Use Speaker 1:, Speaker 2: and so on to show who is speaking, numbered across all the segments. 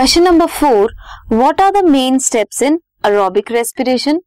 Speaker 1: Question number four what are the main steps in aerobic respiration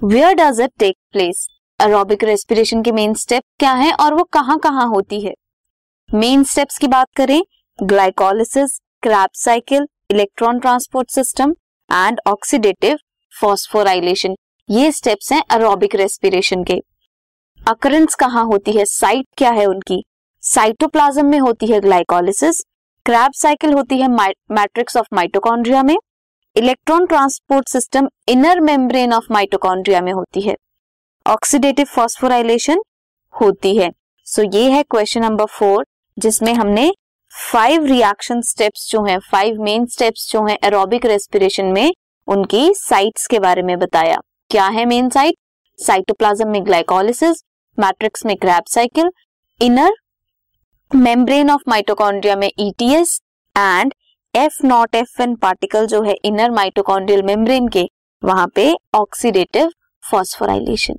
Speaker 1: where does it take place aerobic respiration के main step क्या है और वो कहाँ कहाँ होती है? मेन स्टेप्स की बात करें glycolysis Krebs cycle electron transport system and oxidative phosphorylation ये स्टेप्स हैं अरोबिक रेस्पिरेशन के. अकरेंस कहाँ होती है? साइट क्या है उनकी? साइटोप्लाज्म में होती है ग्लाइकोलिसिस क्रैब साइकिल होती है मैट्रिक्स ऑफ़ माइटोकॉन्ड्रिया में। Electron transport system inner membrane of mitochondria में होती है। ऑक्सीडेटिव फॉस्फोराइलेशन होती है। सो so, ये है क्वेश्चन नंबर फोर जिसमें हमने फाइव रिएक्शन स्टेप्स जो हैं फाइव मेन स्टेप्स जो हैं एरोबिक रेस्पिरेशन में उनकी साइट्स के बारे में बताया। क्या है मेन साइट साइटोप्लाज्म में ग्लाइकोलिसिस मैट्रिक्स में Krebs cycle inner membrane of mitochondria में ETS and F naught F N particle जो है इनर माइटोकॉन्ड्रियल मेम्ब्रेन के, वहाँ पे oxidative phosphorylation